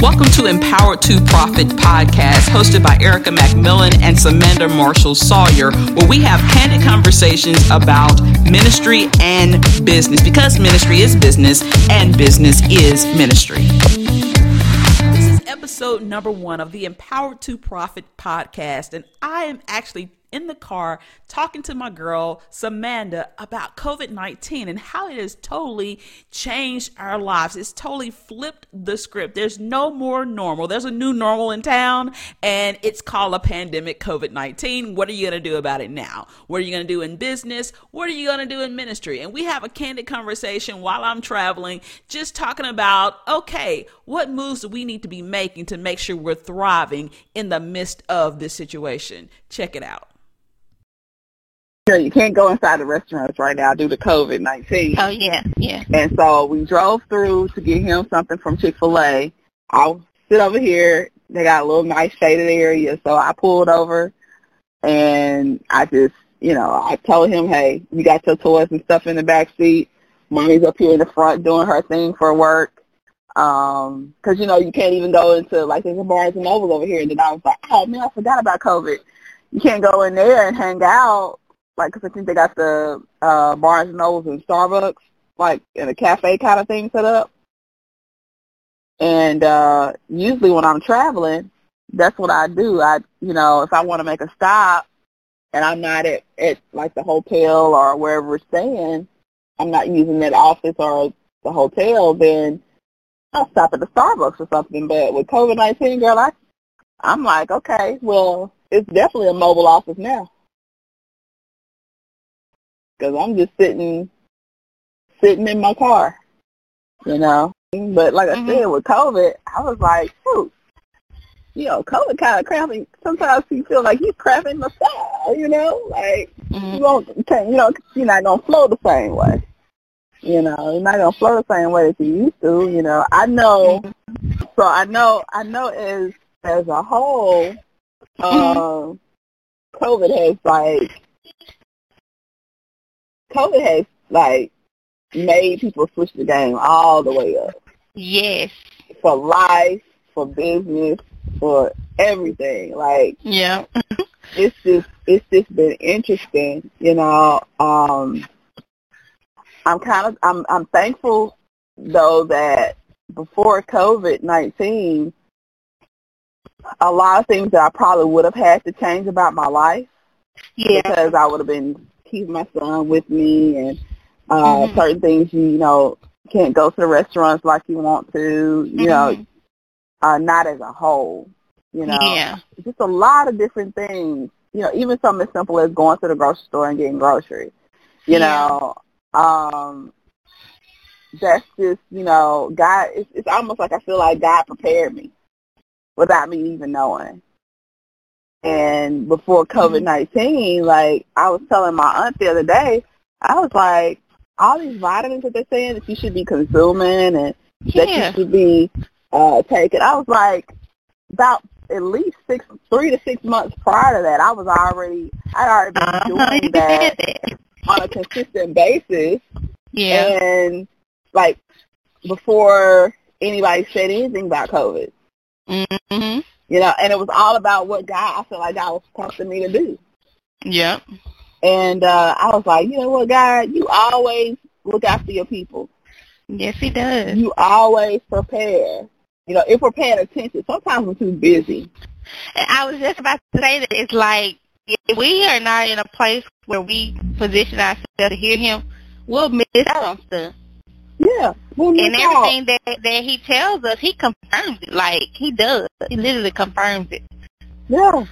Welcome to Empowered to Profit podcast, hosted by Erica McMillan and Samantha Marshall Sawyer, where we have candid conversations about ministry and business because ministry is business and business is ministry. This is episode number one of the Empowered to Profit podcast, and I am actually in the car talking to my girl Samantha about COVID 19 and how it has totally changed our lives. It's totally flipped the script. There's no more normal. There's a new normal in town, and it's called a pandemic COVID 19. What are you going to do about it now? What are you going to do in business? What are you going to do in ministry? And we have a candid conversation while I'm traveling, just talking about okay, what moves do we need to be making to make sure we're thriving in the midst of this situation? Check it out you can't go inside the restaurants right now due to COVID nineteen. Oh yeah, yeah. And so we drove through to get him something from Chick Fil A. I'll sit over here. They got a little nice shaded area, so I pulled over, and I just, you know, I told him, hey, you got your toys and stuff in the back seat. Mommy's up here in the front doing her thing for work. Um, 'cause you know you can't even go into like there's a Barnes and Noble over here, and then I was like, oh man, I forgot about COVID. You can't go in there and hang out like, cause I think they got the uh, Barnes and Nobles and Starbucks, like in a cafe kind of thing set up. And uh, usually when I'm traveling, that's what I do. I, you know, if I want to make a stop and I'm not at, at like the hotel or wherever we're staying, I'm not using that office or the hotel, then I'll stop at the Starbucks or something. But with COVID-19, girl, I, I'm like, okay, well, it's definitely a mobile office now because I'm just sitting sitting in my car, you know. But like mm-hmm. I said, with COVID, I was like, shoot, you know, COVID kind of cramping. Sometimes you feel like you're cramping the style, you know, like mm-hmm. you won't, you know, you're not gonna flow the same way. You know, you're not gonna flow the same way that you used to. You know, I know. Mm-hmm. So I know, I know as as a whole, mm-hmm. um, COVID has like COVID has like made people switch the game all the way up. Yes. For life, for business, for everything. Like Yeah. it's just it's just been interesting, you know. Um I'm kind of I'm I'm thankful though that before COVID nineteen a lot of things that I probably would have had to change about my life. Yeah. Because I would have been keep my son with me and uh mm-hmm. certain things you, you know can't go to the restaurants like you want to you mm-hmm. know uh not as a whole you know yeah. just a lot of different things you know even something as simple as going to the grocery store and getting groceries you yeah. know um that's just you know god it's, it's almost like i feel like god prepared me without me even knowing and before mm-hmm. COVID nineteen, like I was telling my aunt the other day, I was like, all these vitamins that they're saying that you should be consuming and yeah. that you should be uh taking. I was like, about at least six, three to six months prior to that, I was already, I'd already been uh-huh. doing that on a consistent basis. Yeah. And like before anybody said anything about COVID. Mhm. You know, and it was all about what God I felt like God was prompting me to do. Yep. And uh I was like, you know what, God, you always look after your people. Yes, he does. You always prepare. You know, if we're paying attention, sometimes we're too busy. And I was just about to say that it's like if we are not in a place where we position ourselves to hear him, we'll miss out on stuff. Yeah. and everything that that he tells us, he confirms it. Like he does. He literally confirms it. Yeah.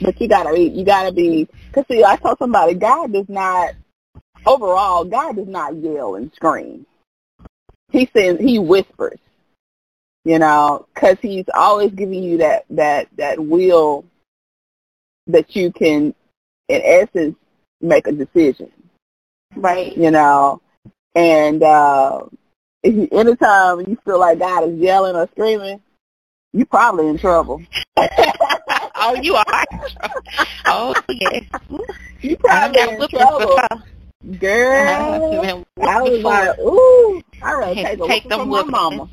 But you gotta be, you gotta be, cause see, I told somebody, God does not, overall, God does not yell and scream. He says, he whispers, you know, cause he's always giving you that, that, that will that you can, in essence, make a decision. Right. You know, and uh, if you, anytime you feel like God is yelling or screaming, you're probably in trouble. oh, you are. oh, yes. You probably in trouble. Girl, I was like, ooh, I rather take a take from my mama.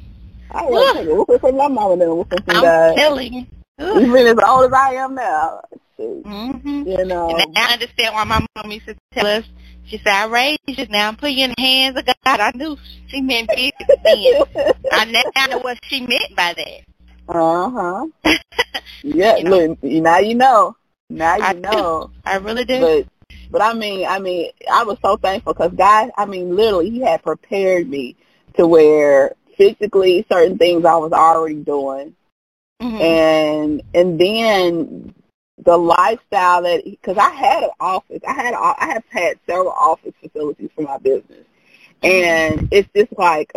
I was take a whooping from my mama than a whooping from I'm telling you. Even as old as I am now. Mm-hmm. You know. And I understand why my mom used to tell us. She said, "I raised you now. I'm putting you in the hands of God." I knew she meant business then. I now know what she meant by that. Uh huh. Yeah, You know. look, now you know. Now you I do. know. I really do. But but I mean, I mean, I was so thankful because God, I mean, literally, He had prepared me to where physically certain things I was already doing, Mhm. and and then the lifestyle that because I had an office, I had a, I have had several office facilities for my business, and it's just like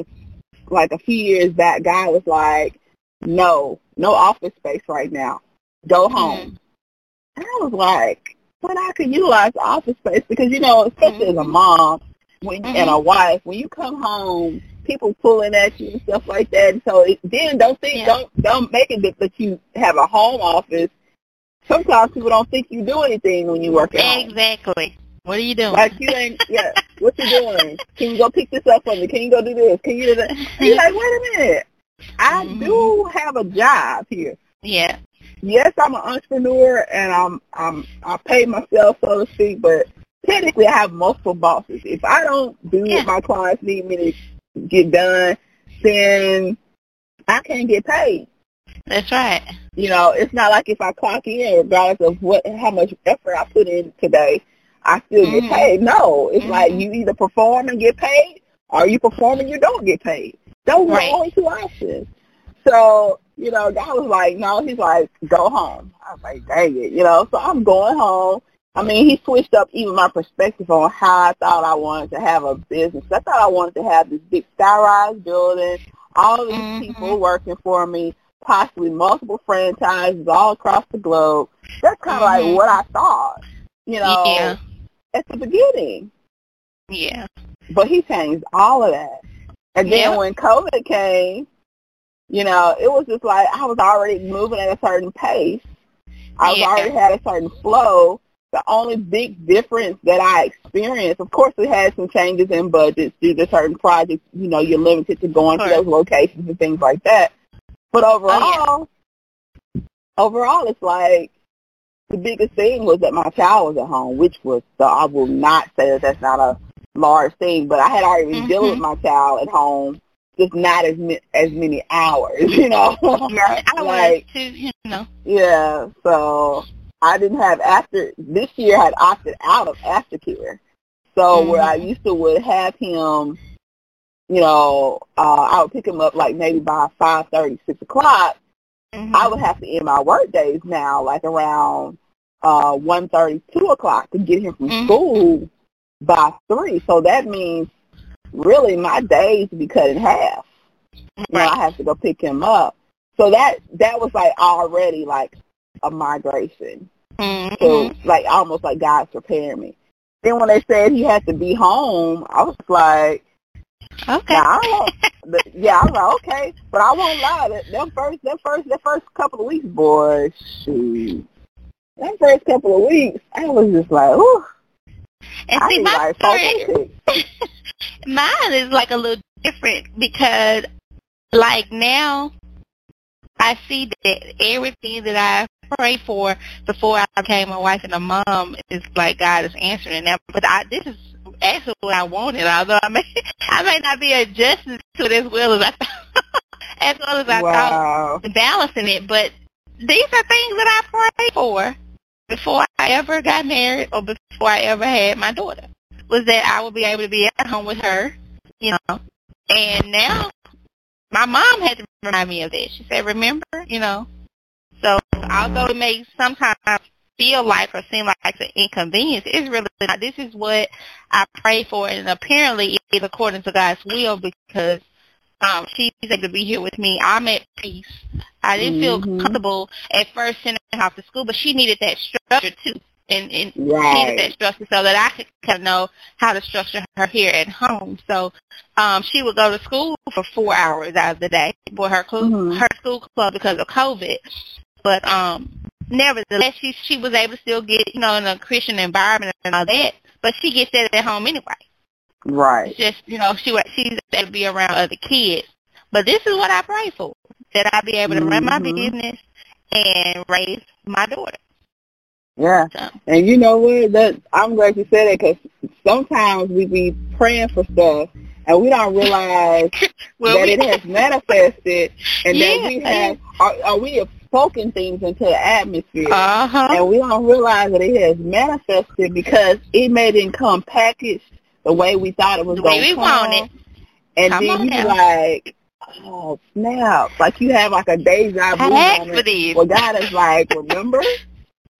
like a few years back, guy was like, no, no office space right now, go mm-hmm. home. And I was like, when I could utilize office space because you know, especially as a mm-hmm. mom when and a mm-hmm. wife, when you come home, people pulling at you and stuff like that. And so it, then don't think Yeah. don't don't make it that- that you have a home office. Sometimes people don't think you do anything when you work home. Exactly. What are you doing? Like you ain't yeah. What you doing? Can you go pick this up for me? Can you go do this? Can you do that? And you're like, wait a minute. I Mhm. do have a job here. yeah. Yes, I'm an entrepreneur and I'm I'm I pay myself so to speak, but technically I have multiple bosses. If I don't do Yeah. what my clients need me to get done, then I can't get paid. That's right. You know, it's not like if I clock in, regardless of what how much effort I put in today, I still Mhm. get paid. No, it's like Mhm. you either perform and get paid, or you perform and you don't get paid. Those Right. are the only two options. So you know, God was like, no, he's like, go home. I was like, dang it, you know. So I'm going home. I mean, he switched up even my perspective on how I thought I wanted to have a business. I thought I wanted to have this big skyrise building, all these Mhm. people working for me, possibly multiple franchises all across the globe. That's kind of Mhm. like what I thought, you know, Yeah. at the beginning. Yeah. But he changed all of that. And then Yeah. when COVID came, you know, it was just like I was already moving at a certain pace. I was Yeah. already had a certain flow. The only big difference that I experienced, of course, we had some changes in budgets due to certain projects. You know, you're limited to going to those locations and things like that. But overall, overall, it's like the biggest thing was that my child was at home, which was the, I will not say that that's not a large thing, but I had already been dealing with my child at home, just not as mi- as many hours, you know. Right. I like was too, you know. yeah, so I didn't have after this year. I had opted out of aftercare, so where I Mhm. used to would have him, you know, uh, I would pick him up like maybe by five thirty, six o'clock. Mhm. I would have to end my work days now, like around uh one thirty, two o'clock to get him from Mhm. school by three. So that means really my days be cut in half. You know, I have to go pick him up. So that that was like already like a migration. Mhm. So like almost like God's preparing me. Then when they said he had to be home, I was like, Okay. now, I don't, yeah, I was like, okay, but I won't lie. That, that first, that first, that first couple of weeks, boy, shoot, that first couple of weeks, I was just like, ooh, And I see, my like, story, mine is like a little different because, like now, I see that everything that I prayed for before I became a wife and a mom is like God is answering that. But I, this is actually what I wanted, although I may I may not be adjusting to it as well as I thought, as well as I thought balancing it, but these are things that I prayed for before I ever got married or before I ever had my daughter. Was that I would be able to be at home with her, you know. And now my mom had to remind me of this. She said, Remember, you know. So although it may sometimes feel like or seem like an inconvenience, it's really not. This is what I pray for and apparently it's according to God's will because um, she's able to be here with me. I'm at peace. I didn't feel Mhm. comfortable at first sending her off to school, but she needed that structure too. And, and she needed that structure so that I could kind of know how to structure her here at home. So um, she would go to school for four hours out of the day for her cl- Mhm. her school club because of COVID. But um, nevertheless, she she was able to still get you know in a Christian environment and all that. But she gets that at home anyway. Right. It's just you know she she's able to be around other kids. But this is what I pray for, that I be able to run my Mhm. business and raise my daughter. Yeah. So, And you know what? That I'm glad you said that because sometimes we be praying for stuff and we don't realize well, that we, it has manifested and that we Yeah. have, or, or we spoken things into the atmosphere. uh-huh. and we don't realize that it has manifested because it may didn't come packaged the way we thought it was going to come. want it. And Come then you now. like, oh snap! Like you have like a deja vu I asked moment for this. where God is like, remember?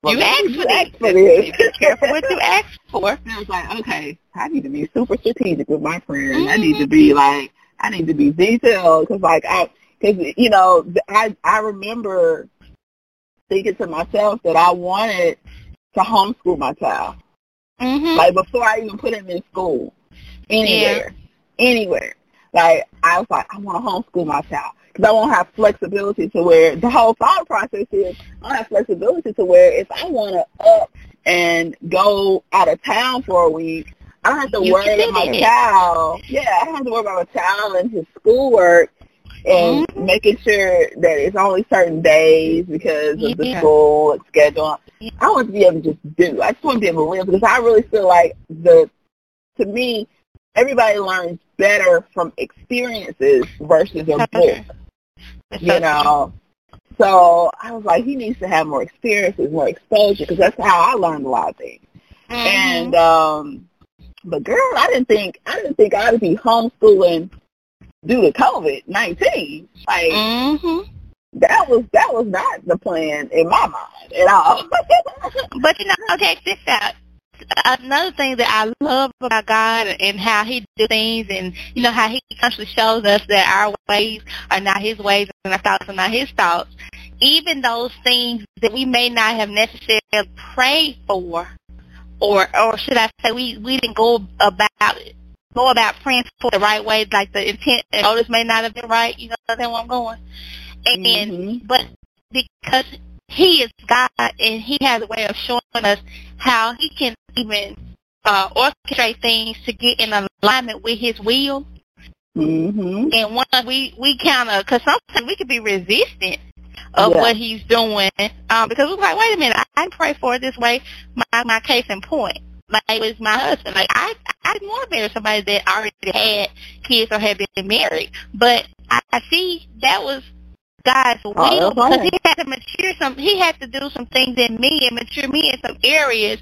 You asked for this. for this. Be careful what you ask for. And I was like, okay, I need to be super strategic with my. I Mm-hmm. need to be like, I need to be detailed because, like, I, because you know, I I remember thinking to myself that I wanted to homeschool my child, Mm-hmm. like before I even put him in school, anywhere, anywhere. Like I was like, I want to homeschool my child because I want to have flexibility to where the whole thought process is I have flexibility to where if I want to up and go out of town for a week, I don't have to You worry about my that. child. Yeah, I don't have to worry about my child and his schoolwork and Mhm. making sure that it's only certain days because of the school and schedule. Yeah. I want to be able to just do. I just want to be able to live because I really feel like the, to me, everybody learns better from experiences versus a book you know. So I was like, he needs to have more experiences, more exposure, because that's how I learned a lot of things. true. And um, but girl, I didn't think I didn't think I'd be homeschooling due to COVID nineteen. Like mm-hmm. that was that was not the plan in my mind at all. But you know, okay, this out. Another thing that I love about God and how He do things, and you know how He constantly shows us that our ways are not His ways and our thoughts are not His thoughts. Even those things that we may not have necessarily prayed for, or or should I say, we we didn't go about it, go about praying for the right way, like the intent and motives may not have been right. You know, that's where I'm going. And Mhm. but because he is God and he has a way of showing us how he can even uh, orchestrate things to get in alignment with his will. Mhm. And once we, we kind of, because sometimes we could be resistant of Yeah. what he's doing um, because we're like, wait a minute, I, I pray for it this way. My, my case in point, like with my husband, like I, I want to marry somebody that already had kids or had been married, but I, I see that was God's will that's because he had to mature some, he had to do some things in me and mature me in some areas,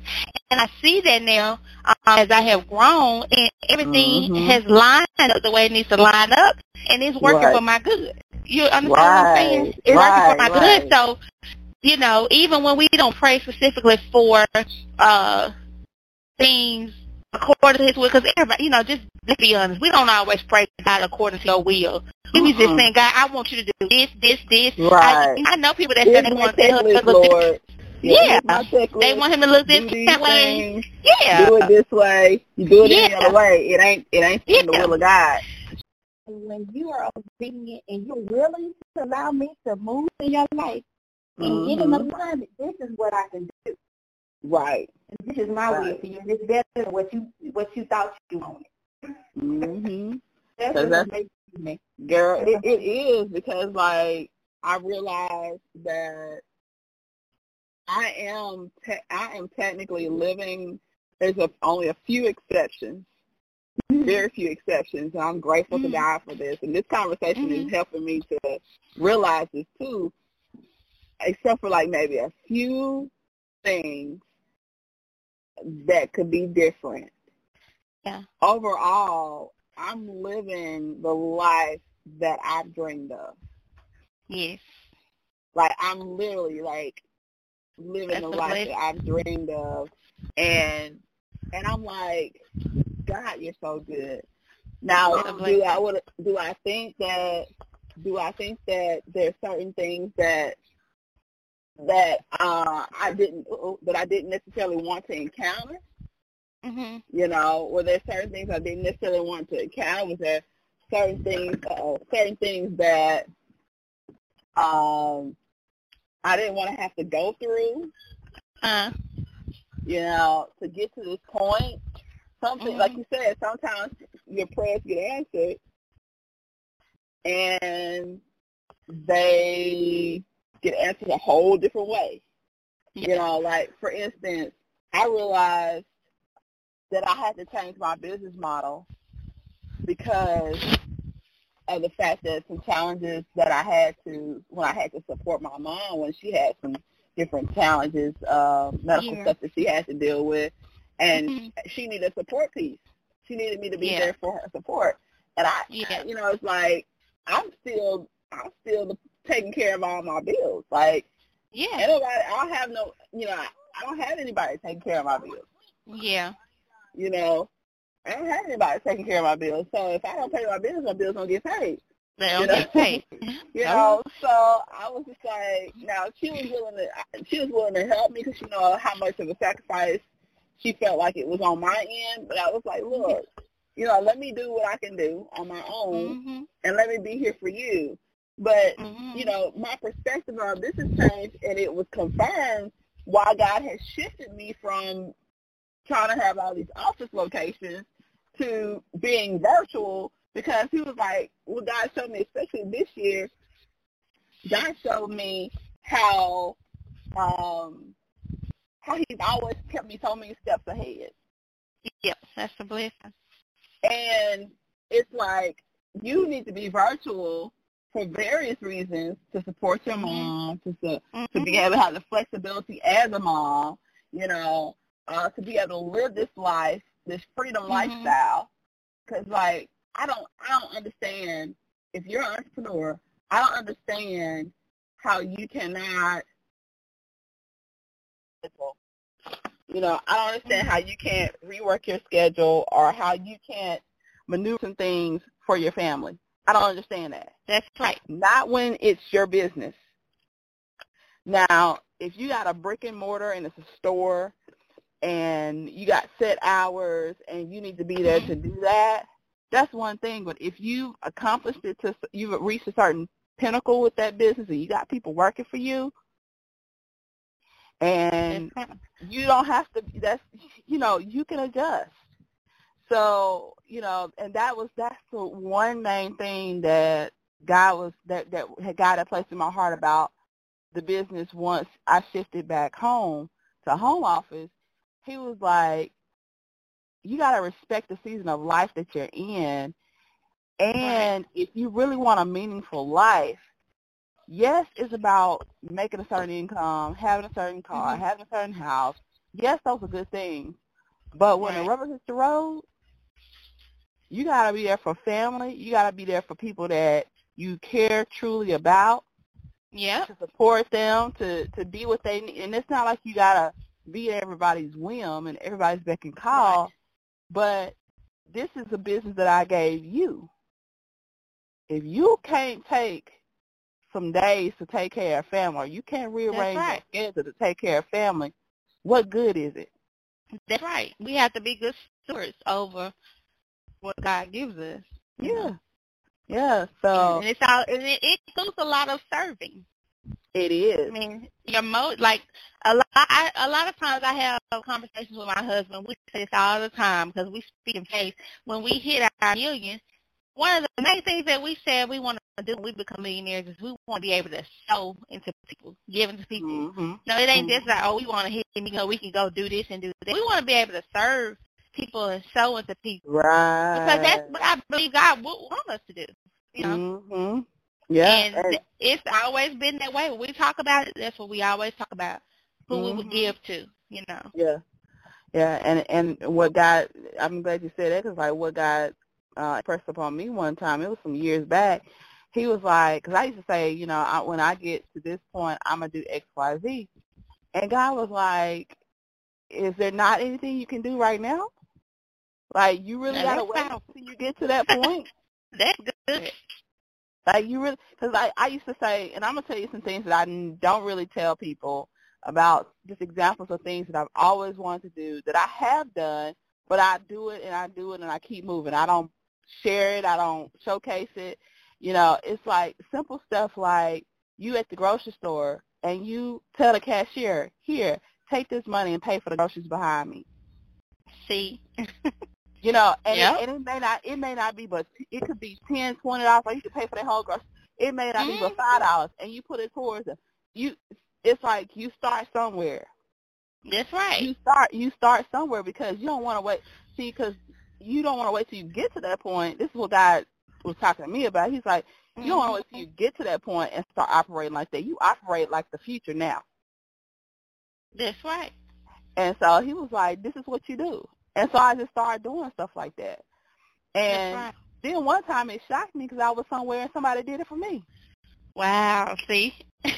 and I see that now um, as I have grown and everything Mhm. has lined up the way it needs to line up, and it's working Right. for my good. You understand what I'm saying? Right, It's working for my right. good. So, you know, even when we don't pray specifically for uh things according to His will, because everybody, you know, just let's be honest, we don't always pray God according to Your will. We be just saying, God, I want you to do this, this, this. Right. I, I know people that say they want their husband checklist, to look this. Lord. Yeah. here's my checklist. They want him to look this do that way. things. Yeah. do it this way. You do it any other way. It ain't it ain't in the will of God. when you are obedient and you're willing to allow me to move in your life and get in Mhm. alignment, this is what I can do. Right. This is my will Right. for you. And it's better than what you what you thought you wanted. Mhm. That's that's- me. Girl, it, it is because like I realized that I am te- I am technically living. There's a, only a few exceptions, very few exceptions, and I'm grateful to Mhm. God for this. And this conversation is Mhm. helping me to realize this too. Except for like maybe a few things that could be different. Yeah. Overall, I'm living the life that I've dreamed of. Yes. Like I'm literally like living That's the life that I've dreamed of, and and I'm like, God, you're so good. Now, do. I would do I think that do I think that there's certain things that that uh I didn't that I didn't necessarily want to encounter? Mhm. You know, were there certain things I didn't necessarily want to encounter? Was there certain things, uh, certain things that um, I didn't want to have to go through? Uh. You know, to get to this point. Something Mhm. like you said, sometimes your prayers get answered, and they get answered a whole different way. You know, like for instance, I realized that I had to change my business model because of the fact that some challenges that I had to when I had to support my mom when she had some different challenges, uh, medical Yeah. stuff that she had to deal with, and Mhm. she needed a support piece. She needed me to be Yeah. there for her support, and I, Yeah. you know, it's like I'm still, I'm still taking care of all my bills. Like, Yeah. ain't nobody, I don't have no, you know, I, I don't have anybody taking care of my bills. Yeah. You know, I don't have anybody taking care of my bills. So if I don't pay my bills, my bills don't get paid. They don't You know? get paid. You know, so I was just like, now she was willing to, she was willing to help me because she know how much of a sacrifice she felt like it was on my end. But I was like, look, you know, let me do what I can do on my own, hmm and let me be here for you. But hmm you know, my perspective on this has changed, and it was confirmed why God has shifted me from trying to have all these office locations to being virtual because he was like, well, God showed me, especially this year, God showed me how um, how he's always kept me so many steps ahead. Yep. That's a blessing. And it's like you need to be virtual for various reasons to support your Mhm. mom, to to Mhm. be able to have the flexibility as a mom, you know, uh, to be able to live this life, this freedom Mhm. lifestyle. Because like I don't, I don't understand if you're an entrepreneur. I don't understand how you cannot. You know, I don't understand how you can't rework your schedule or how you can't maneuver some things for your family. I don't understand that. That's right. Not when it's your business. Now, if you got a brick and mortar and it's a store and you got set hours and you need to be there to do that, that's one thing. But if you've accomplished it to, you've reached a certain pinnacle with that business and you got people working for you and you don't have to that's you know you can adjust so you know and that was that's the one main thing that god was that that had god had placed in my heart about the business once i shifted back home to home office he was like you got to respect the season of life that you're in and if you really want a meaningful life yes, it's about making a certain income, having a certain car, Mhm. having a certain house. Yes, those are good things. But when Right. the rubber hits the road, you got to be there for family. You got to be there for people that you care truly about Yeah. to support them, to to be what they need. And it's not like you got to be at everybody's whim and everybody's beck and call. But this is a business that I gave you. If you can't take some days to take care of family, or you can't rearrange right. your schedule to take care of family, what good is it? That's right. We have to be good stewards over what God gives us. Yeah. know. Yeah. So and it's all and it, it includes a lot of serving. it is. I mean, your mo like a lot. I, a lot of times I have conversations with my husband. We say this all the time because we speak in faith. When we hit our millions, one of the main things that we said we want to do when we become millionaires is we want to be able to sow into people, give into people. Mm-hmm. No, it ain't Mhm. just like, oh, we want to hit, you know, we can go do this and do that. We want to be able to serve people and sow into people Right. because that's what I believe God would want us to do. You know, Mm-hmm. Yeah. and and- it's always been that way. When we talk about it, that's what we always talk about. Who we would Mhm. give to, you know. Yeah, yeah, and and what God, I'm glad you said that because like what God uh, impressed upon me one time, it was some years back. He was like, because I used to say, you know, I, when I get to this point, I'm gonna do X, Y, Z, and God was like, is there not anything you can do right now? Like you really Now, gotta wait powerful. until you get to that point. That's good. Like you really, because I I used to say, and I'm gonna tell you some things that I don't really tell people about, just examples of things that I've always wanted to do that I have done, but I do it and I do it and I keep moving. I don't share it. I don't showcase it. You know, it's like simple stuff like you at the grocery store and you tell the cashier, here, take this money and pay for the groceries behind me. See, You know, and, Yep. it, and it may not it may not be, but it could be ten, twenty dollars. Or you could pay for that whole grocery. It may not be but Mhm. five dollars, and you put it towards it. You, it's like you start somewhere. That's right. You start you start somewhere because you don't want to wait. See, because you don't want to wait till you get to that point. This is what God was talking to me about. He's like, you don't want to wait till you get to that point and start operating like that. You operate like the future now. That's right. And so he was like, this is what you do. And so I just started doing stuff like that. And right. then one time it shocked me because I was somewhere and somebody did it for me. Wow. See.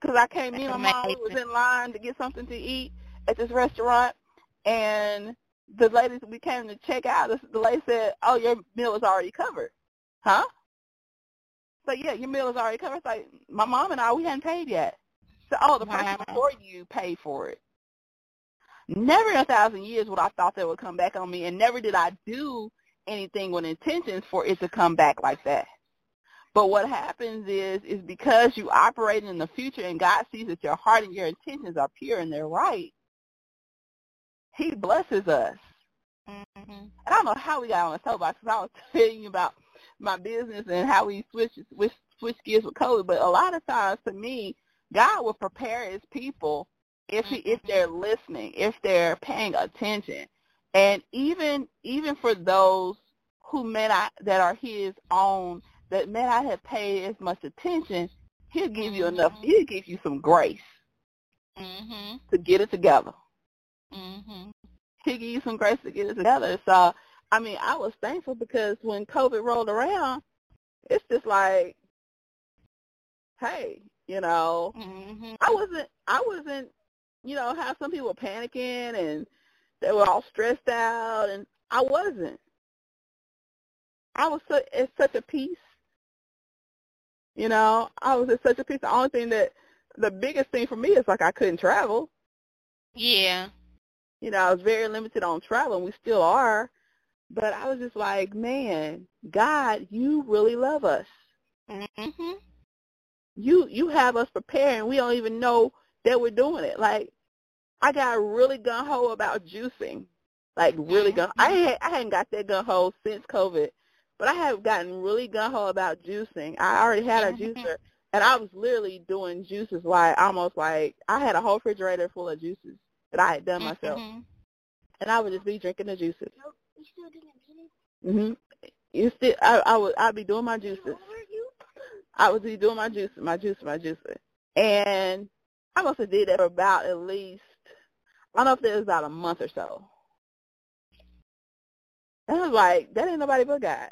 Because I came in, my mom was in line to get something to eat at this restaurant, and the lady we came to check out. The, lady said, "Oh, your meal is already covered." Huh? So yeah, your meal is already covered. It's like my mom and I, we hadn't paid yet. So oh, the person Wow. before you paid for it. Never in a thousand years would I thought that would come back on me, and never did I do anything with intentions for it to come back like that. But what happens is, is because you operate in the future and God sees that your heart and your intentions are pure and they're right, he blesses us. hmm And I don't know how we got on the soapbox because I was telling you about my business and how we switch, switch, switch gears with COVID. But a lot of times to me, God will prepare his people if he, if they're listening, if they're paying attention. And even even for those who may not that are his own that may not have paid as much attention, he'll give you enough Mhm. he'll give you some grace hmm to get it together. hmm He'll give you some grace to get it together. So I mean, I was thankful because when COVID rolled around, it's just like, hey, you know, hmm I wasn't I wasn't you know, how some people were panicking and they were all stressed out and I wasn't. I was so, at such a peace. You know, I was at such a peace. The only thing that the biggest thing for me is like I couldn't travel. Yeah. You know, I was very limited on travel and we still are. But I was just like, man, God, you really love us. hmm you you have us prepared and we don't even know that we're doing it. Like I got really gun ho about juicing. Like really gun I had I hadn't got that gun ho since COVID. But I have gotten really gun ho about juicing. I already had a Mhm. juicer and I was literally doing juices like almost like I had a whole refrigerator full of juices that I had done myself. Mhm. And I would just be drinking the juices. Mhm. You still I I would I'd be doing my juices. I was be doing my juices, my juice, my juice, and I must have did that for about at least I don't know if it was about a month or so. And I was like, that ain't nobody but God.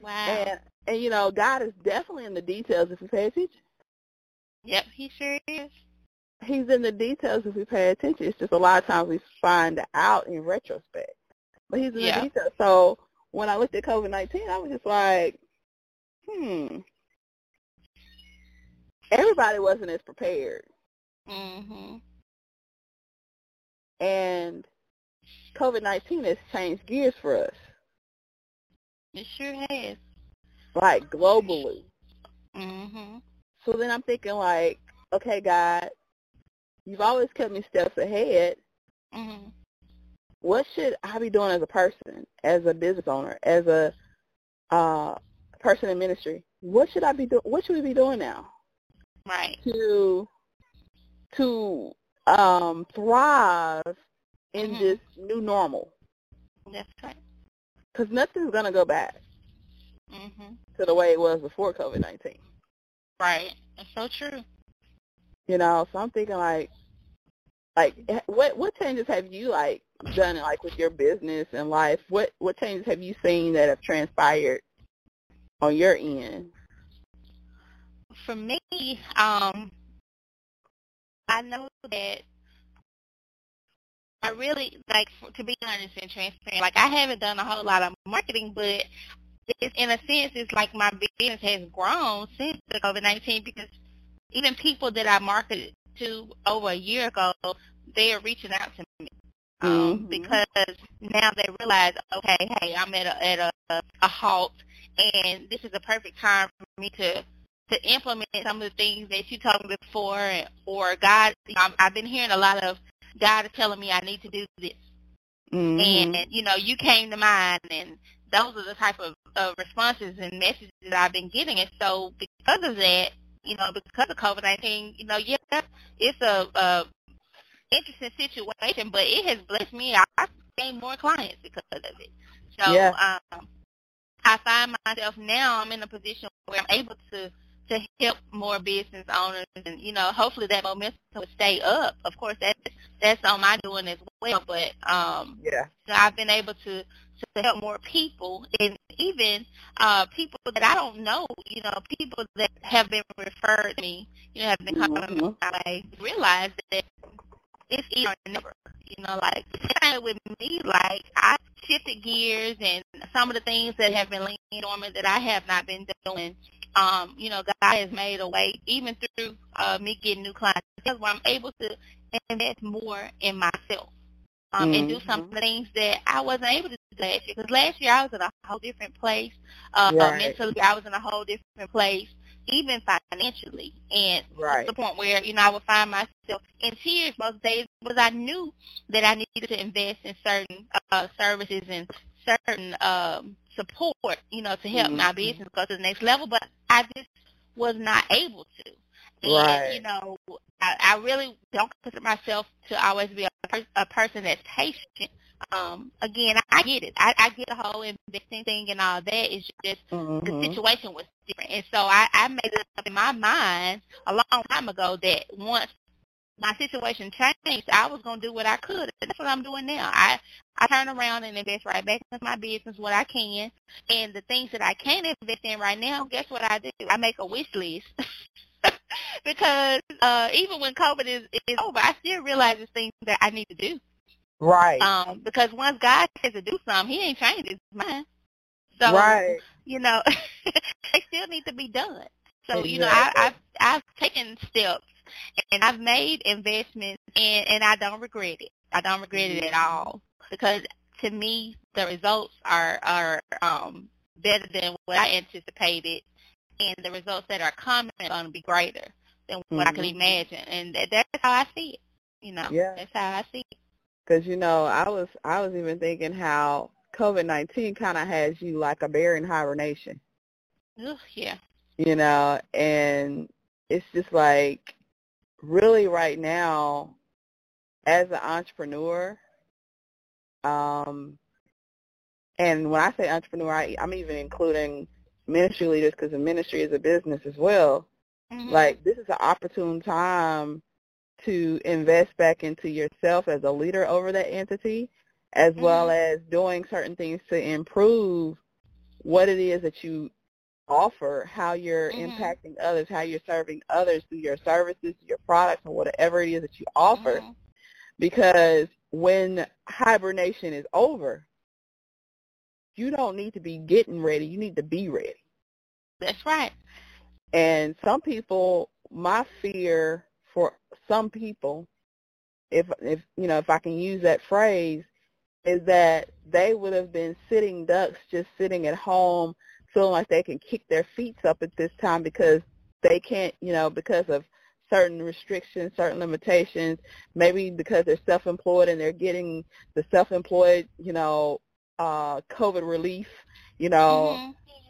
Wow. And and you know, God is definitely in the details if we pay attention. Yep, he sure is. He's in the details if we pay attention. It's just a lot of times we find out in retrospect. But he's in Yeah. the details. So when I looked at COVID nineteen I was just like, hmm. Everybody wasn't as prepared. Hmm and COVID-19 has changed gears for us, It sure has. like globally. hmm So then I'm thinking like, okay, God, you've always kept me steps ahead. hmm What should I be doing as a person, as a business owner, as a uh, person in ministry? What should I be doing? What should we be doing now Right. to to um, thrive in Mhm. this new normal? That's right. Because nothing's gonna go back hmm to the way it was before COVID-19. Right. That's so true. You know, so I'm thinking like, like eh, what what changes have you like done like with your business and life? What what changes have you seen that have transpired on your end? For me, um, I know that I really like to be honest and transparent. Like I haven't done a whole lot of marketing, but it's, in a sense, it's like my business has grown since the COVID nineteen because even people that I marketed to over a year ago, they are reaching out to me um, Mhm. because now they realize, okay, hey, I'm at a at a, a halt, and this is a perfect time for me to to implement some of the things that you told me before, or God, I'm, I've been hearing a lot of God is telling me I need to do this, Mm-hmm. and you know you came to mind and those are the type of uh, responses and messages that I've been getting and so because of that you know because of COVID-19 you know yeah it's a, a interesting situation but it has blessed me I've gained more clients because of it so Yeah. um, I find myself now I'm in a position where I'm able to to help more business owners and you know hopefully that momentum will stay up of course that's that's on my doing as well but um Yeah. so I've been able to to help more people and even uh people that I don't know, you know, people that have been referred to me, you know, have been coming Mhm. my way, realize that it's either or never. You know, like kind of with me, like I shifted gears and some of the things that have been leaning on me that I have not been doing. Um, you know, God has made a way, even through uh, me getting new clients, where I'm able to invest more in myself um, and do some Mhm. things that I wasn't able to do last year. Because last year I was in a whole different place. Uh, Right. Mentally, I was in a whole different place, even financially. And Right. to the point where, you know, I would find myself in tears most days because I knew that I needed to invest in certain uh, services and certain um, support, you know, to help my Mhm. business go to the next level. But I just was not able to. And, Right. you know, I, I really don't consider myself to always be a, per- a person that's patient. Um, again, I, get it. I, I get the whole investing thing and all that. It's just the Mhm. situation was different. And so I, I made it up in my mind a long time ago that once my situation changed, I was going to do what I could. That's what I'm doing now. I, I turn around and invest right back into my business what I can. And the things that I can invest in right now, guess what I do? I make a wish list. because uh, even when COVID is, is over, I still realize there's things that I need to do. Right. Um, because once God says to do something, He ain't changed His mind. So right. you know, they still need to be done. So you know, I, I've I've taken steps and I've made investments and and I don't regret it. I don't regret it at all because to me the results are are um better than what I anticipated, and the results that are coming are going to be greater than what I could Mhm. imagine, and that, that's how I see it. You know, Yeah. that's how I see it. Because you know, I was I was even thinking how COVID nineteen kind of has you like a bear in hibernation. Ugh, yeah. You know, and it's just like really right now, as an entrepreneur, um, and when I say entrepreneur, I, I'm even including ministry leaders because the ministry is a business as well. Mhm. Like this is an opportune time to invest back into yourself as a leader over that entity, as well as doing certain things to improve what it is that you offer, how you're Mhm. impacting others, how you're serving others through your services, your products, or whatever it is that you offer. Mhm. Because when hibernation is over, you don't need to be getting ready. You need to be ready. That's right. And some people, my fear for some people, if if you know, if I can use that phrase, is that they would have been sitting ducks, just sitting at home, feeling like they can kick their feet up at this time because they can't, you know, because of certain restrictions, certain limitations, maybe because they're self-employed and they're getting the self-employed, you know, uh, COVID relief, you know,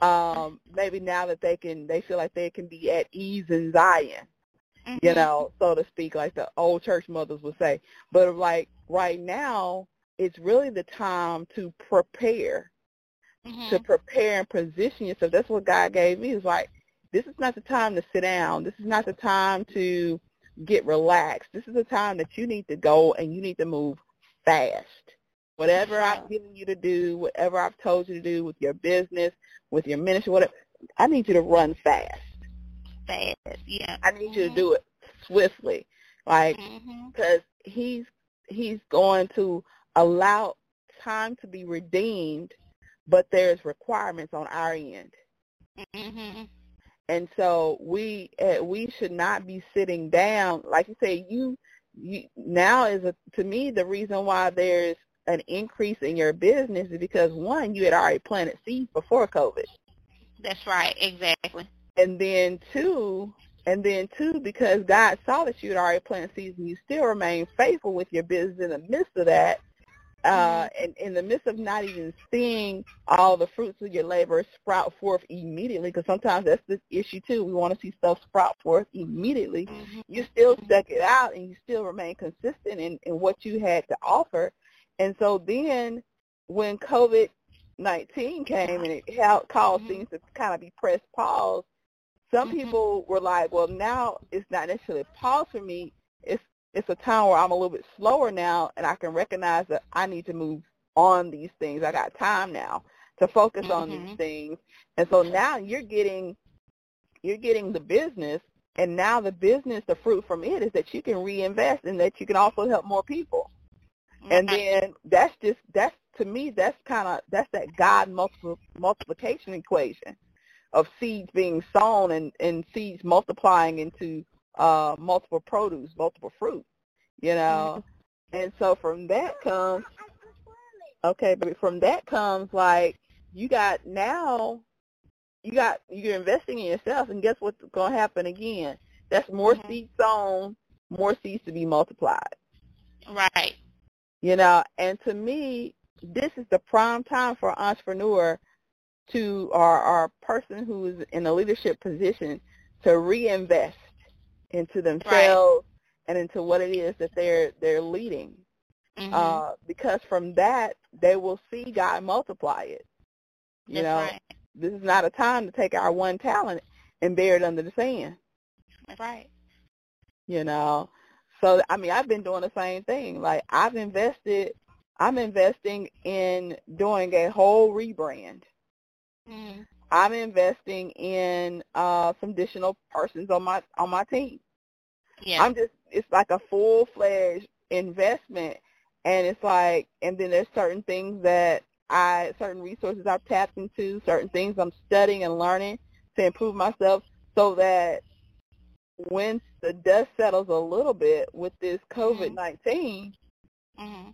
Mhm. um, maybe now that they can, they feel like they can be at ease in Zion, you Mhm. know, so to speak, like the old church mothers would say. But like right now, it's really the time to prepare, Mhm. to prepare and position yourself. That's what God gave me. Is like, this is not the time to sit down. This is not the time to get relaxed. This is the time that you need to go and you need to move fast. Whatever I've given you to do, whatever I've told you to do with your business, with your ministry, whatever, I need you to run fast. Fast. Yeah. I need you to do it swiftly, like because he's he's going to allow time to be redeemed, but there's requirements on our end. Mhm. And so we uh, we should not be sitting down. Like you say, you, you now is a, to me the reason why there's an increase in your business is because one, you had already planted seeds before COVID, That's right. Exactly. and then two, and then two, because God saw that you had already planted seeds and you still remain faithful with your business in the midst of that. Uh, and in the midst of not even seeing all the fruits of your labor sprout forth immediately, because sometimes that's the issue too. We want to see stuff sprout forth immediately. Mm-hmm. You still stuck it out, and you still remain consistent in, in what you had to offer. And so then, when COVID nineteen came and it helped, caused Mhm. things to kind of be pressed pause, some Mhm. people were like, "Well, now it's not necessarily pause for me. It's a time where I'm a little bit slower now, and I can recognize that I need to move on these things. I got time now to focus on these Mhm. things, and so now you're getting you're getting the business, and now the business, the fruit from it is that you can reinvest and that you can also help more people. And then that's just that's to me that's kind of that's that God multiplication equation of seeds being sown and and seeds multiplying into uh multiple produce, multiple fruit, you know. And so from that comes okay, but from that comes like you got now you got you're investing in yourself and guess what's going to happen again? That's more Mhm. seeds sown, more seeds to be multiplied right. you know and to me this is the prime time for an entrepreneur to or, or a person who is in a leadership position to reinvest into themselves and into what it is that they're they're leading Mhm. uh, because from that they will see God multiply it you That's know right. this is not a time to take our one talent and bury it under the sand That's right. you know. So I mean, I've been doing the same thing. Like I've invested, I'm investing in doing a whole rebrand. Mm. I'm investing in uh, some additional persons on my on my team. Yeah. I'm just it's like a full fledged investment, and it's like, and then there's certain things that I certain resources I've tapped into, certain things I'm studying and learning to improve myself, so that when the dust settles a little bit with this COVID nineteen, Mhm.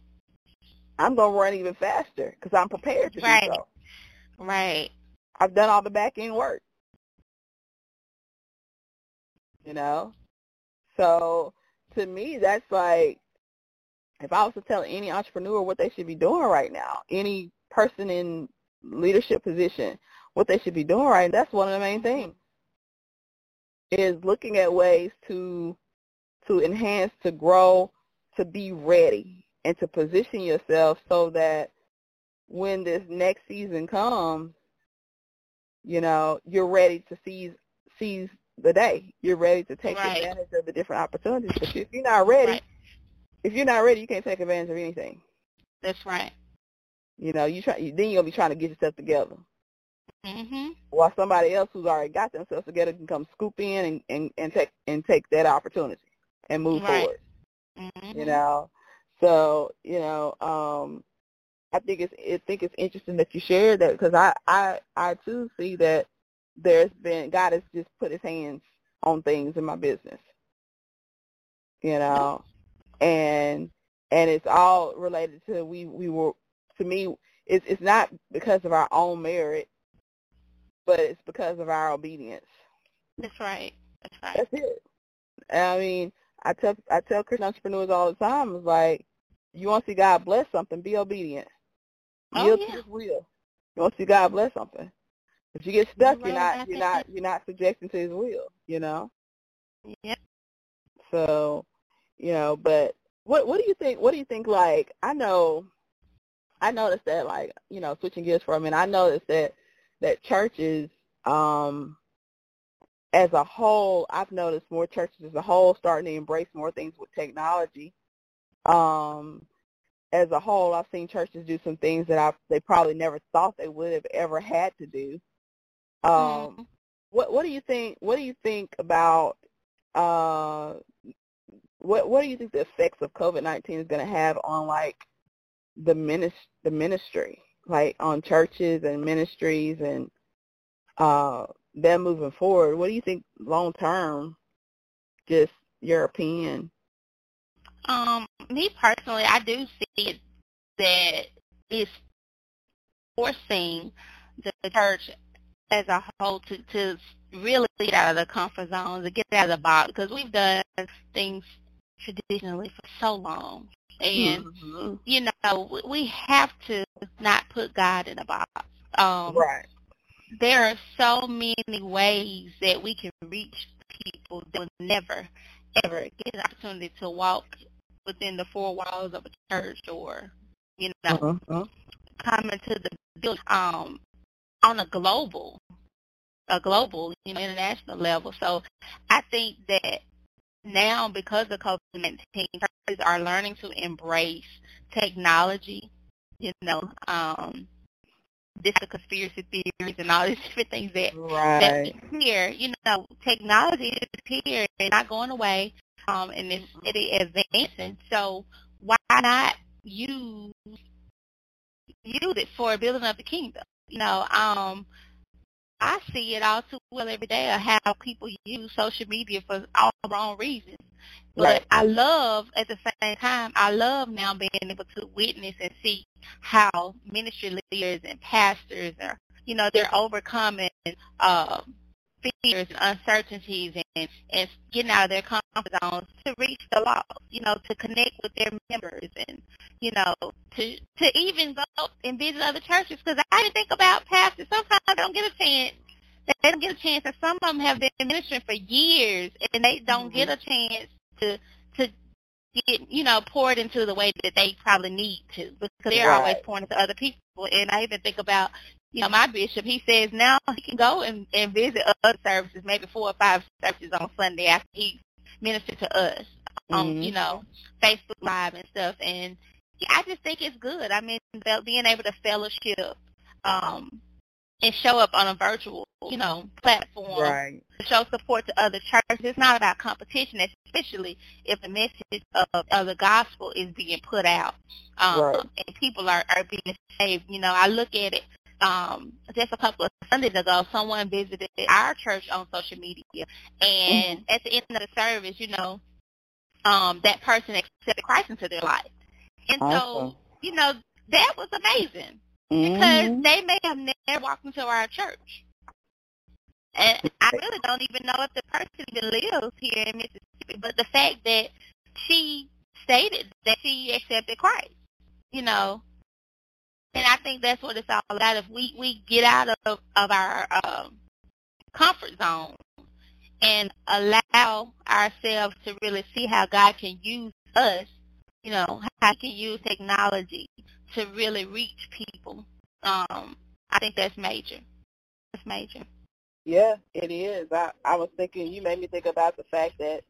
I'm gonna run even faster because I'm prepared to Right. do so. Right. I've done all the back end work. You know? So to me that's like if I was to tell any entrepreneur what they should be doing right now, any person in leadership position, what they should be doing right that's one of the main things. Is looking at ways to to enhance, to grow, to be ready and to position yourself so that when this next season comes, you know, you're ready to seize seize the day. You're ready to take Right. advantage of the different opportunities. But if you're not ready, Right. if you're not ready, you can't take advantage of anything. That's right. You know, you try. Then you're gonna be trying to get yourself together. Mhm. While somebody else who's already got themselves together can come scoop in and, and, and take and take that opportunity and move Right. forward. Mhm. You know, so you know, um, I think it's I think it's interesting that you shared that because I I I too see that there's been God has just put His hands on things in my business. You know, and and it's all related to we we were to me it's it's not because of our own merit, but it's because of our obedience. That's right. That's right. That's it. And I mean, I tell I tell Christian entrepreneurs all the time, it's like you want to see God bless something, be obedient. Oh, Yield yeah. to His will. You want to see God bless something. If you get stuck, You're you're not you're not you're not subjecting to His will. You know. Yep. So, you know, but what what do you think? What do you think? Like, I know, I noticed that, like, you know, switching gears for a minute, I noticed that that churches, um, as a whole, I've noticed more churches as a whole starting to embrace more things with technology. Um, as a whole, I've seen churches do some things that I they probably never thought they would have ever had to do. Um, Mhm. what what do you think? What do you think about uh, what what do you think the effects of COVID nineteen is going to have on like the minis the ministry, like on churches and ministries and uh, them moving forward? What do you think long term? Just your opinion. Um, me personally, I do see it that it's forcing the church as a whole to, to really get out of the comfort zone, to get out of the box, because we've done things traditionally for so long, And Mhm. you know, we- we have to not put God in a box. Um, Right. there are so many ways that we can reach people that will never, ever get an opportunity to walk within the four walls of a church or, you know, Mhm. come into the building um, on a global, a global, you know, international level. So I think that now because of COVID-19, churches are learning to embrace technology, you know, um, this the conspiracy theories and all these different things that that Right. hear. You know, technology is here and not going away, um, and it's it is advancing. So why not use use it for building up the kingdom? You know, um, I see it all too well every day of how people use social media for all the wrong reasons. But Right. I love, at the same time, I love now being able to witness and see how ministry leaders and pastors are, you know, they're overcoming um, fears and uncertainties and, and getting out of their comfort zones to reach the lost, you know, to connect with their members and, you know, to to even go and visit other churches. Because I didn't think about pastors. Sometimes they don't get a chance. They don't get a chance, and some of them have been ministering for years, and they don't get mm-hmm. a chance to to get you know poured into the way that they probably need to because they're Right. always pouring into other people. And I even think about you know my bishop. He says now he can go and, and visit other services, maybe four or five services on Sunday after he ministered to us on Mhm. you know Facebook Live and stuff. And I just think it's good. I mean, being able to fellowship um, and show up on a virtual you know platform Right. to show support to other churches. It's not about competition, especially if the message of, of the gospel is being put out um, Right. and people are, are being saved. You know, I look at it um, just a couple of Sundays ago, someone visited our church on social media, and Mm-hmm. at the end of the service, you know, um, that person accepted Christ into their life. And Awesome. so, you know, that was amazing because Mhm. they may have never walked into our church. And I really don't even know if the person even lives here in Mississippi, but the fact that she stated that she accepted Christ, you know, and I think that's what it's all about. If we, we get out of, of our um, comfort zone and allow ourselves to really see how God can use us, you know, how he can use technology to really reach people, um, I think that's major. That's major. Yeah, it is. I, I was thinking, you made me think about the fact that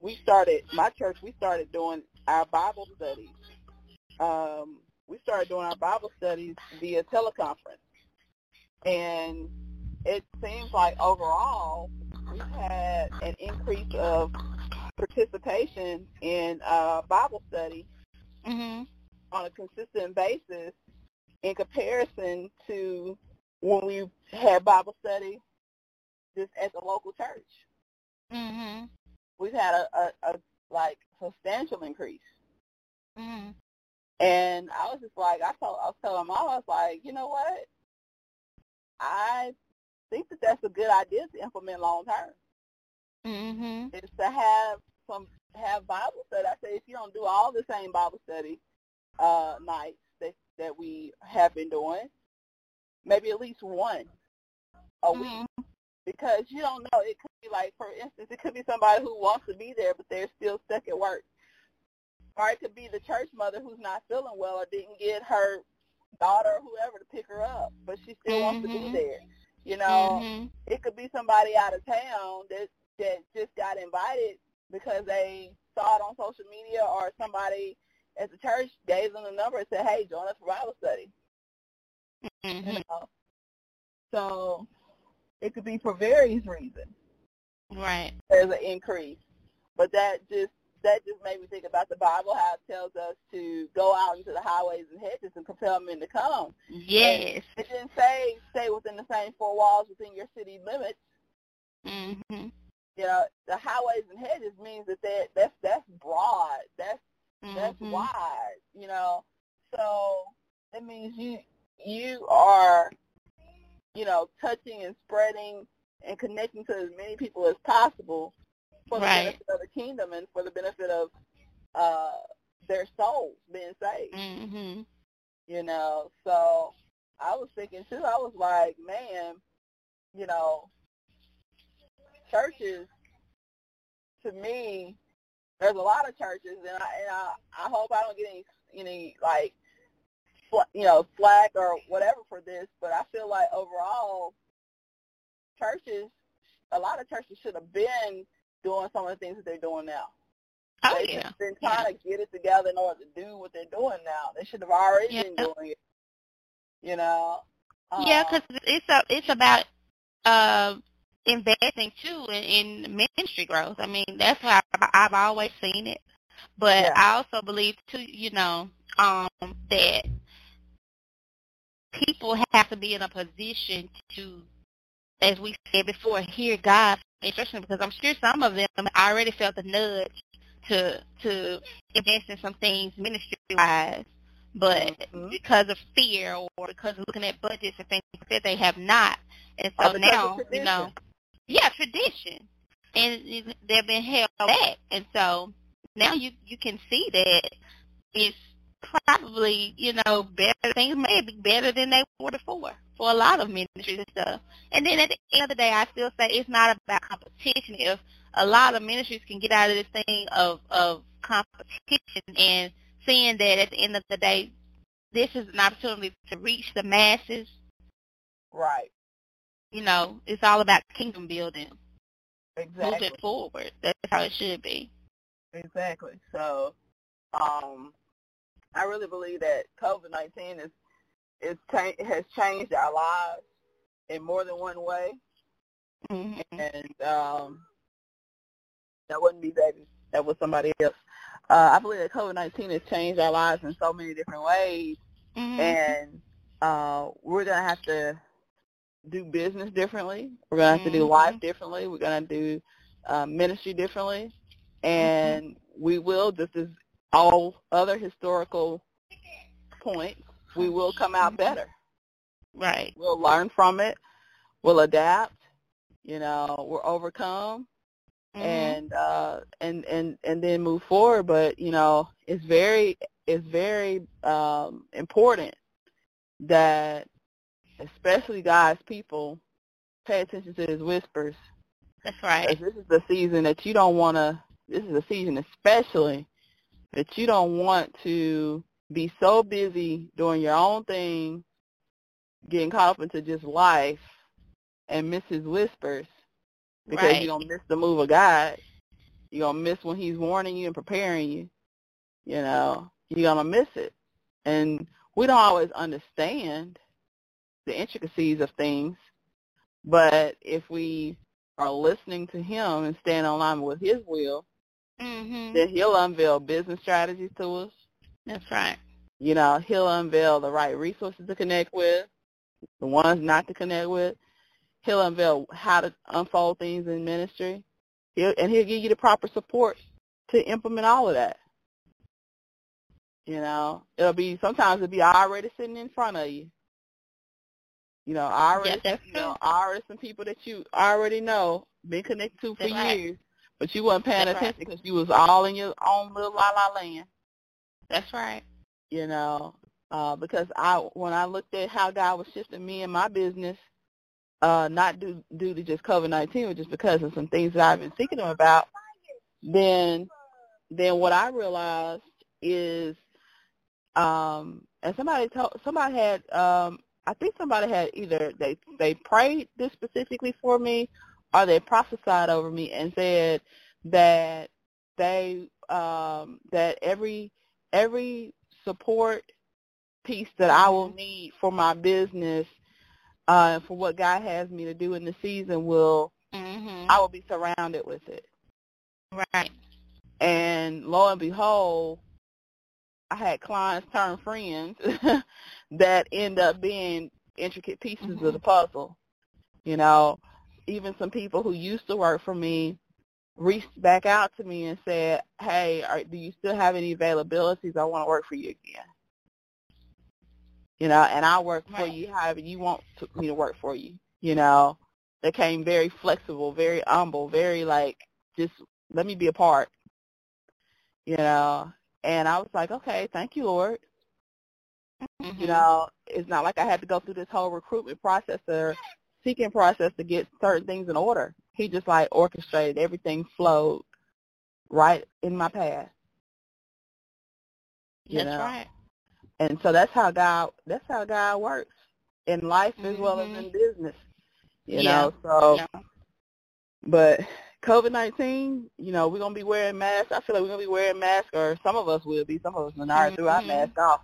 we started, my church, we started doing our Bible studies. Um, we started doing our Bible studies via teleconference. And it seems like overall we've had an increase of participation in uh, Bible study Mhm. on a consistent basis in comparison to when we had Bible study just at the local church. Mhm. We've had a, a, a like substantial increase. Mhm. And I was just like, I told, I was telling mom, I was like, you know what? I think that that's a good idea to implement long term. Mhm. Is to have some have Bible study. I say if you don't do all the same Bible study uh, nights that that we have been doing, maybe at least one a week. Mhm. because you don't know. It could be like, for instance, it could be somebody who wants to be there, but they're still stuck at work. Or it could be the church mother who's not feeling well or didn't get her daughter or whoever to pick her up, but she still wants to be Mhm. there. You know, Mhm. it could be somebody out of town that that just got invited because they saw it on social media or somebody at the church gave them the number and said, "Hey, join us for Bible study." you Mhm. know. So it could be for various reasons. Right. There's an increase, but that just that just made me think about the Bible, how it tells us to go out into the highways and hedges and compel men to come. Yes. It didn't say stay within the same four walls within your city limits. Mm-hmm. You know, the highways and hedges means that that that's that's broad. That's that's Mhm. wide. You know, so it means you you are you know touching and spreading and connecting to as many people as possible for the Right. benefit of the kingdom and for the benefit of uh their souls being saved. Mhm. You know, so I was thinking too. I was like, man, you know, churches. To me, there's a lot of churches, and I and I, I hope I don't get any any like fl- you know flack or whatever for this, but I feel like overall, churches, a lot of churches should have been doing some of the things that they're doing now. Oh They've yeah. been trying to get it together in order to do what they're doing now. They should have already been doing it. You know. Yeah, Um, because it's a, it's about uh, investing too in, in ministry growth. I mean, that's how I've, I've always seen it. But Yeah. I also believe too, you know, um, that people have to be in a position to, as we said before, hear God's instruction because I'm sure some of them already felt the nudge to to invest in some things ministry wise. But Mhm. because of fear or because of looking at budgets and things like that, they have not. And so now, you know, yeah, tradition, and they've been held back. And so now you you can see that it's probably you know better things may be better than they were before for a lot of ministries and stuff. And then at the end of the day, I still say it's not about competition. If a lot of ministries can get out of this thing of of competition and seeing that at the end of the day, this is an opportunity to reach the masses. right. You know, it's all about kingdom building, Exactly. moving forward. That's how it should be. Exactly. So, um, I really believe that COVID nineteen is is cha- has changed our lives in more than one way, hmm and um, that wouldn't be baby. That was somebody else. Uh, I believe that COVID nineteen has changed our lives in so many different ways, hmm and uh, we're gonna have to do business differently. We're gonna have to do Mhm. life differently. We're gonna do uh, ministry differently, and we will just as all other historical points, we will come out better. Right. We'll learn from it. We'll adapt. You know, we'll overcome Mhm. and uh and and and then move forward but you know it's very it's very um important that especially God's people pay attention to his whispers that's right. this is the season that you don't want to this is a season especially that you don't want to be so busy doing your own thing getting caught up into just life and miss his whispers because Right. you're gonna miss the move of God. You're gonna miss when He's warning you and preparing you. You know, you're gonna miss it, and we don't always understand the intricacies of things. But if we are listening to Him and staying in line with His will, Mhm. then He'll unveil business strategies to us. That's right. You know, He'll unveil the right resources to connect with, the ones not to connect with. He'll unveil how to unfold things in ministry. He'll, and he'll give you the proper support to implement all of that. You know, it'll be sometimes it'll be already sitting in front of you. You know, already, Yeah, you know, already some people that you already know, been connected to for That's right. years, but you wasn't paying That's attention because you was all in your own little la la land That's right. you know, uh, because I when I looked at how God was shifting me and my business, uh, not due due to just COVID nineteen, but just because of some things that I've been thinking about, then then what I realized is, um, and somebody told somebody had, um, I think somebody had either they they prayed this specifically for me, or they prophesied over me and said that they um, that every every support piece that I will need for my business, uh, for what God has me to do in the season will Mhm. I will be surrounded with it. Right. And lo and behold, I had clients turn friends that end up being intricate pieces of the puzzle. You know, even some people who used to work for me reached back out to me and said, "Hey, are, do you still have any availabilities? I want to work for you again." You know, and I'll work for Right. you however you want to, me to work for you. You know, they came very flexible, very humble, very like just let me be a part. You know, And I was like, okay, thank you, Lord. Mhm. You know, it's not like I had to go through this whole recruitment process or seeking process to get certain things in order. He just like orchestrated everything flowed right in my path. you That's know. right. And so that's how God that's how God works in life as well as Mhm. in business. You Yeah. know, so Yeah. but COVID nineteen, you know, we're gonna be wearing masks. I feel like we're gonna be wearing masks, or some of us will be. Some of us will not threw our mask off.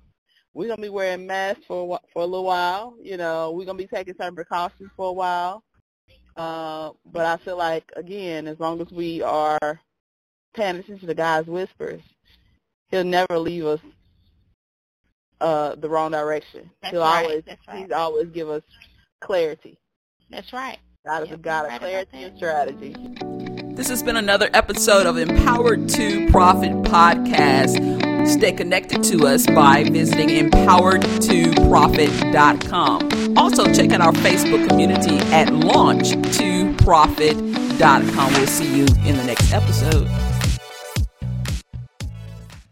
We're gonna be wearing masks for a for a little while. You know, we're gonna be taking certain precautions for a while. Uh, but I feel like again, as long as we are paying attention to God's whispers, He'll never leave us uh the wrong direction. That's He'll right. always right. He's always give us clarity. That's right. God is Yep, a God of right clarity and strategy. This has been another episode of Empowered to Profit podcast. Stay connected to us by visiting empowered2profit.com. Also, check out our Facebook community at launch2profit.com. We'll see you in the next episode.